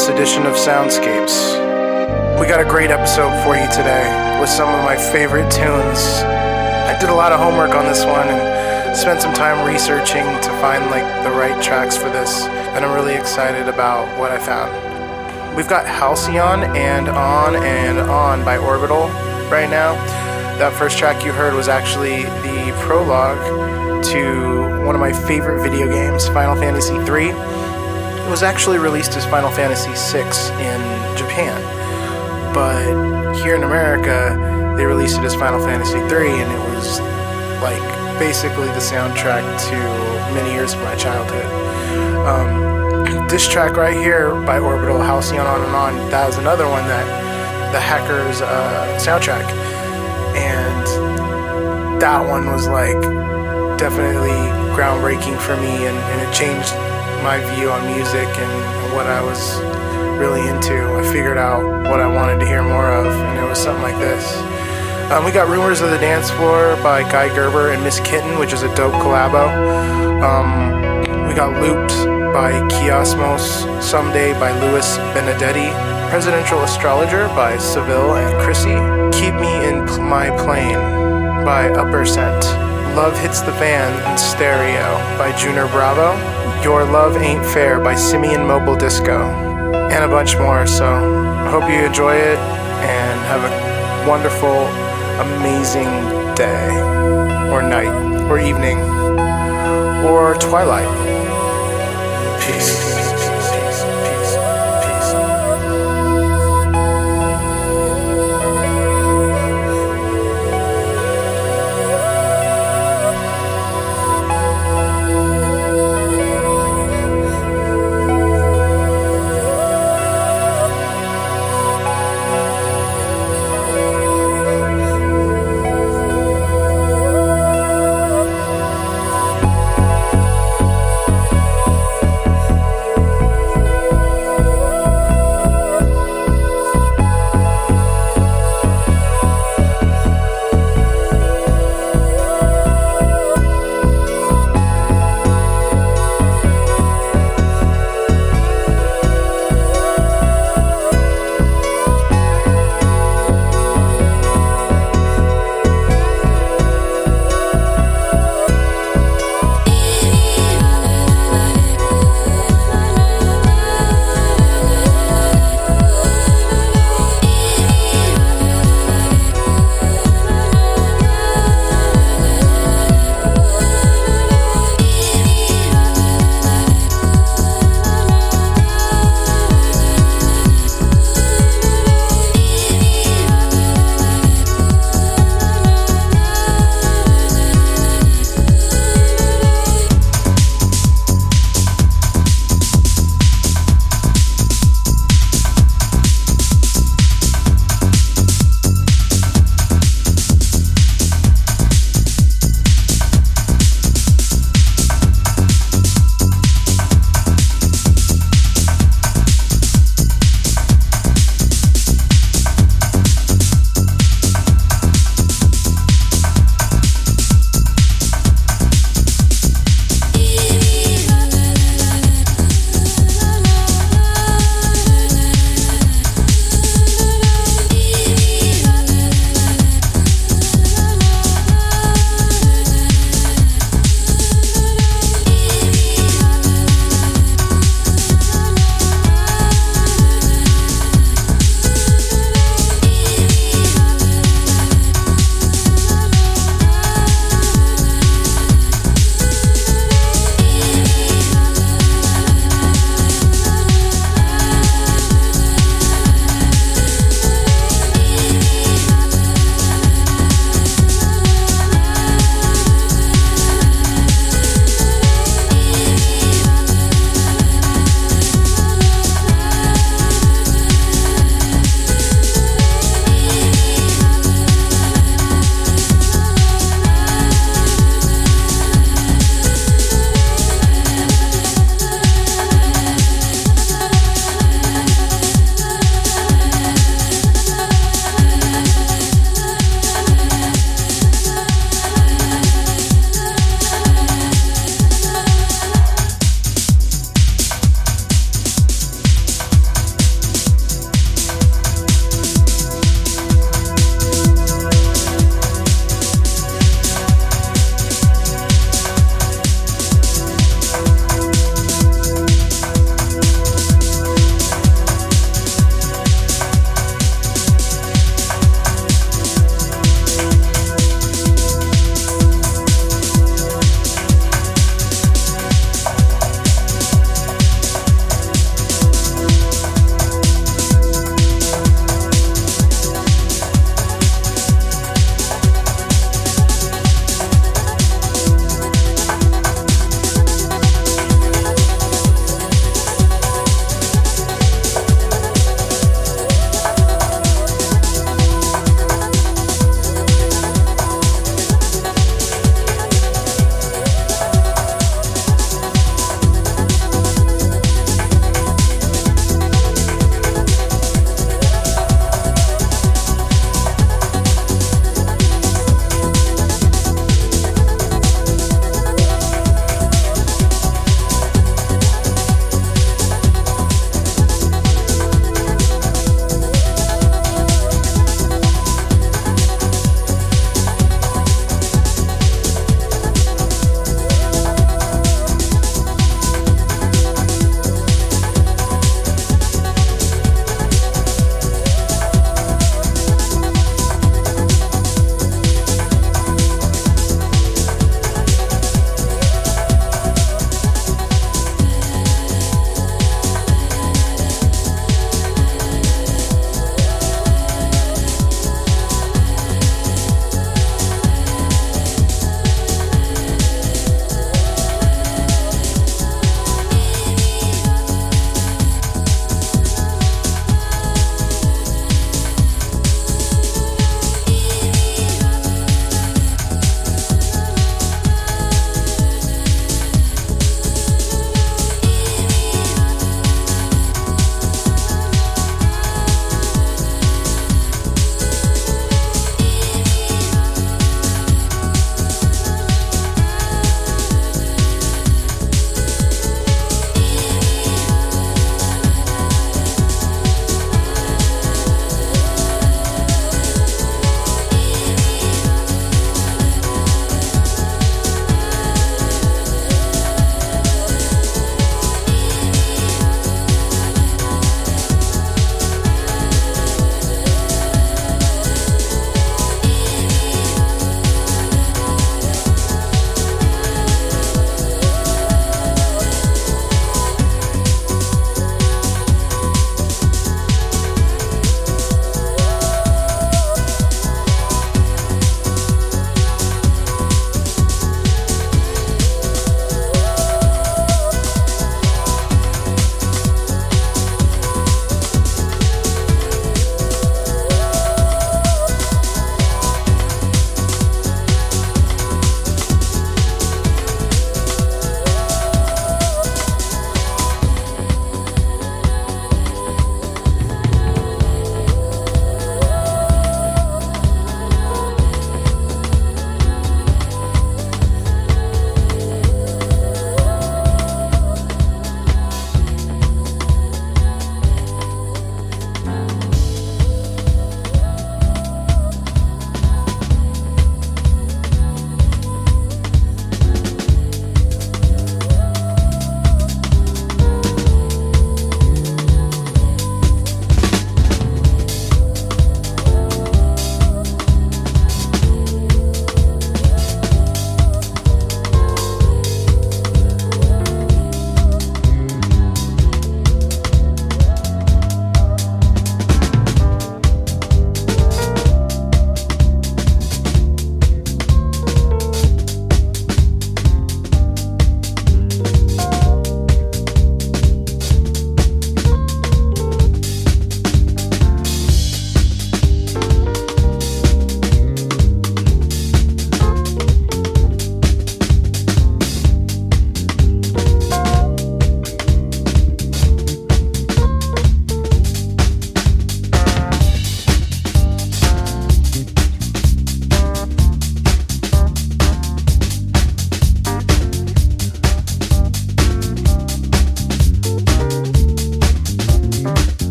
this edition of Soundscapes. We got a great episode for you today with some of my favorite tunes. I did a lot of homework on this one and spent some time researching to find like the right tracks for this, and I'm really excited about what I found. We've got Halcyon and On and On by Orbital right now. That first track you heard was actually the prologue to one of my favorite video games, Final Fantasy III. Was actually released as Final Fantasy VI in Japan, but here in America, they released it as Final Fantasy III, and it was like basically the soundtrack to many years of my childhood. Um, this track right here by Orbital, Halcyon On and On, that was another one that the Hackers uh, soundtrack, and that one was like definitely groundbreaking for me, and, and it changed my view on music and what I was really into. I figured out what I wanted to hear more of, and it was something like this. Um, we got Rumors of the Dance Floor by Guy Gerber and Miss Kittin, which is a dope collabo. Um, we got Looped by Kiasmos, Someday by Louis Benedetti, Presidential Astrologer by Seville and Chrissy, Keep Me in P- My Plane by Upercent, Love Hits the Fan in Stereo by Junior Bravo, Your Love Ain't Fair by Simian Mobile Disco, and a bunch more. So I hope you enjoy it and have a wonderful, amazing day, or night, or evening, or twilight. Peace.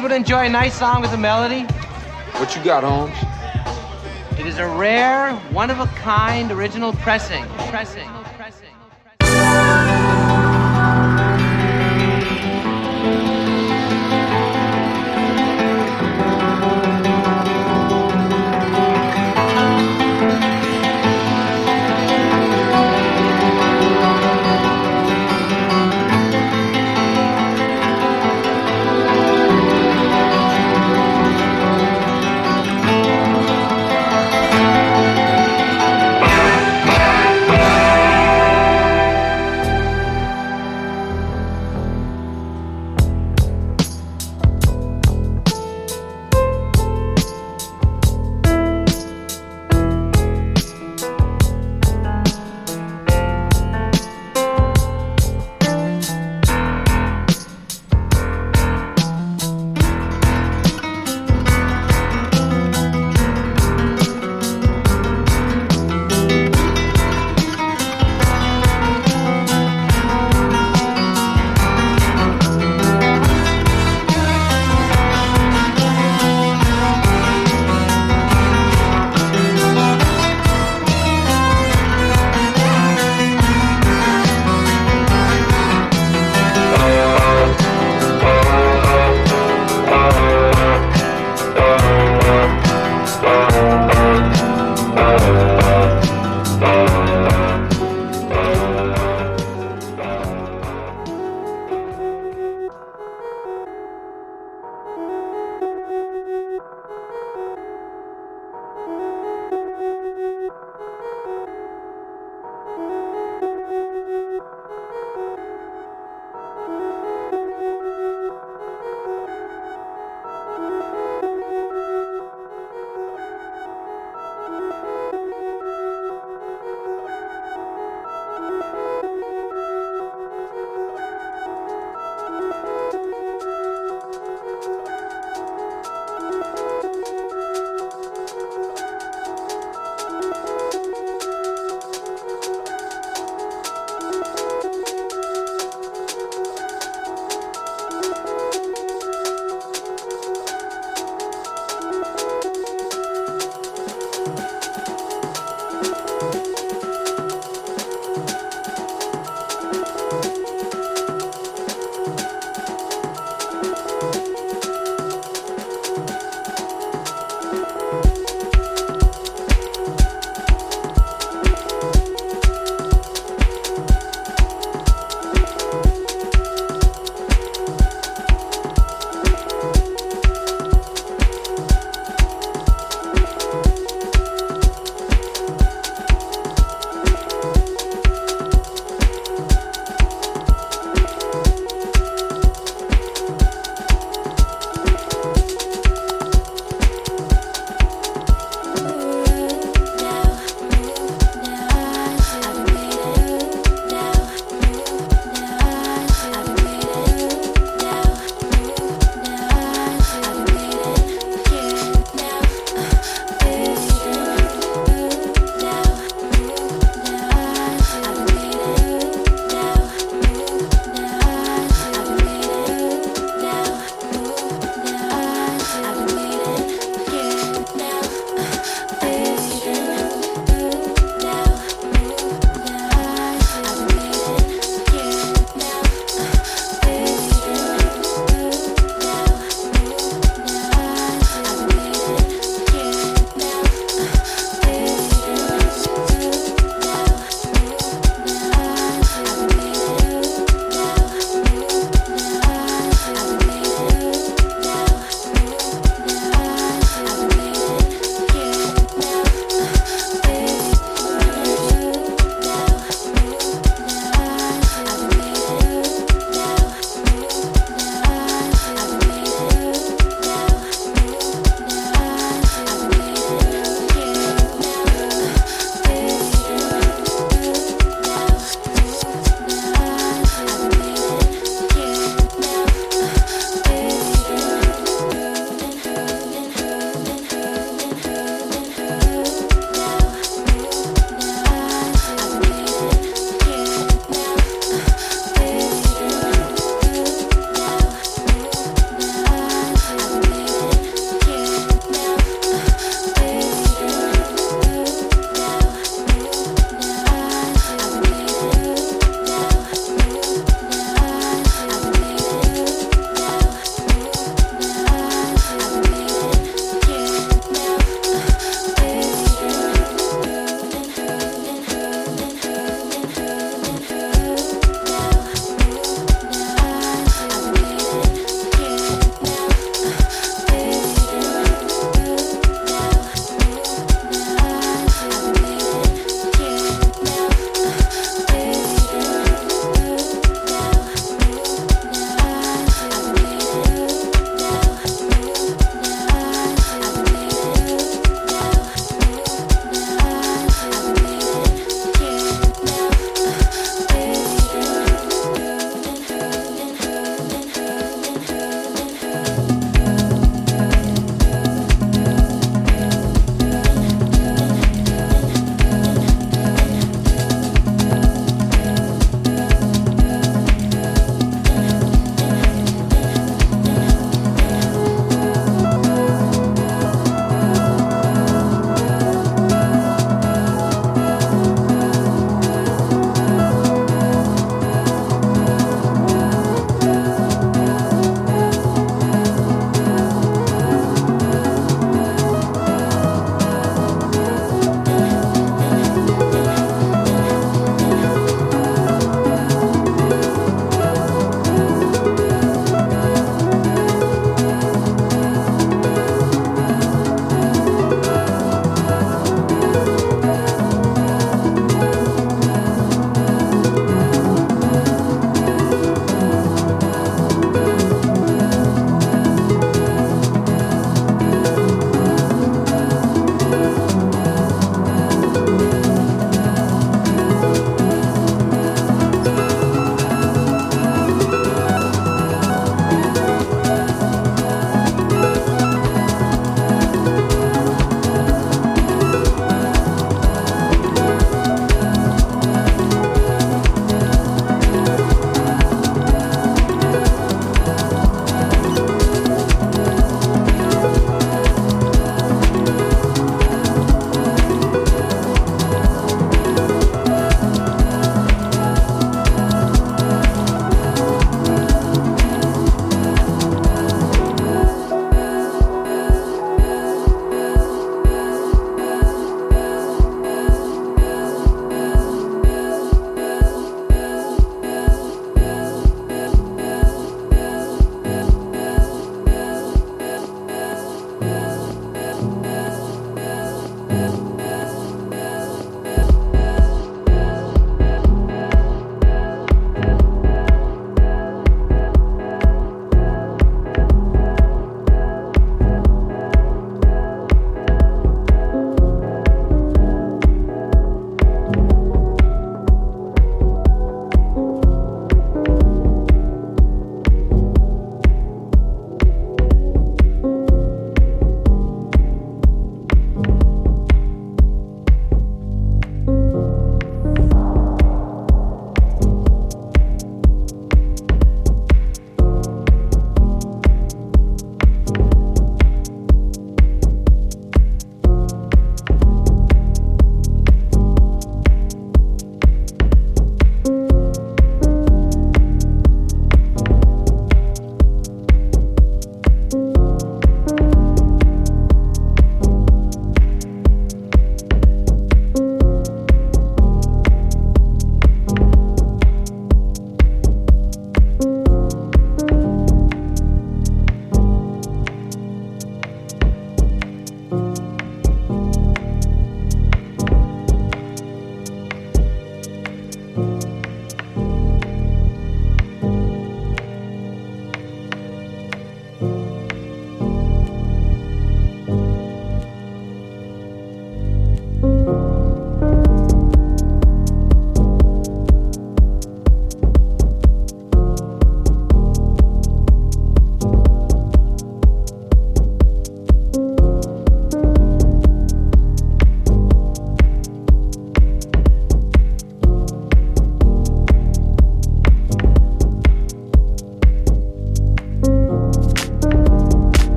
Kids would enjoy a nice song with a melody? What you got, Holmes? It is a rare, one of a kind original pressing. Pressing.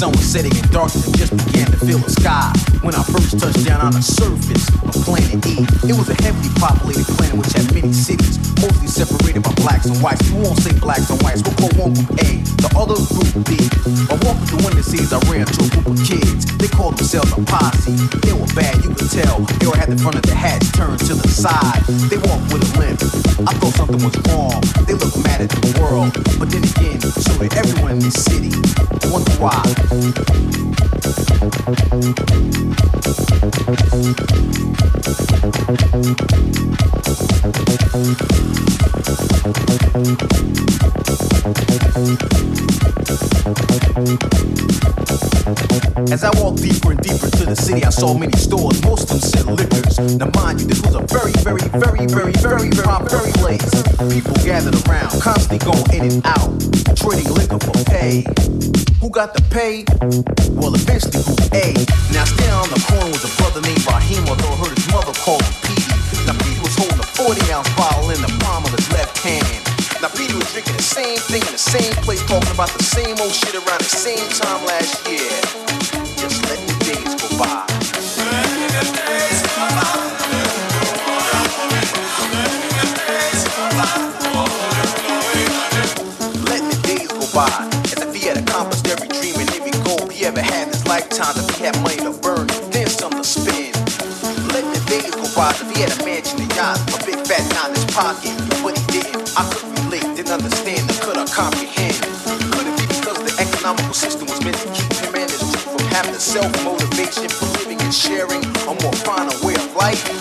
Sun was setting in darkness and just began to fill the sky. When I first touched down on the surface of planet E, it was a heavily populated planet which had many cities, mostly separated by blacks and whites. We won't say blacks and whites, we'll call one group A, the other group B. I walked through one of the I ran into a group of kids. They called themselves a posse. They were bad, you could tell. They all had the front of their hats turned to the side. They walked with a limp. I thought something was wrong. They looked mad at the world, but then again, so did everyone in this city. Wonder why. As I walked deeper and deeper into the city, I saw many stores. Most of them said liquors. Now, mind you, this was a very, very, very, very, very, very popular place. People gathered around, constantly going in and out, trading liquor for pay. Who got the pay? Well, eventually, Group A. Now, standing on the corner was a brother named Raheem, although I heard his mother called him 40 ounce bottle in the palm of his left hand. Now, Petey was drinking the same thing in the same place, talking about the same old shit around the same time last year. Just let the days go by. A more finer way of life?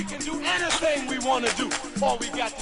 We can do anything we want to do. All we got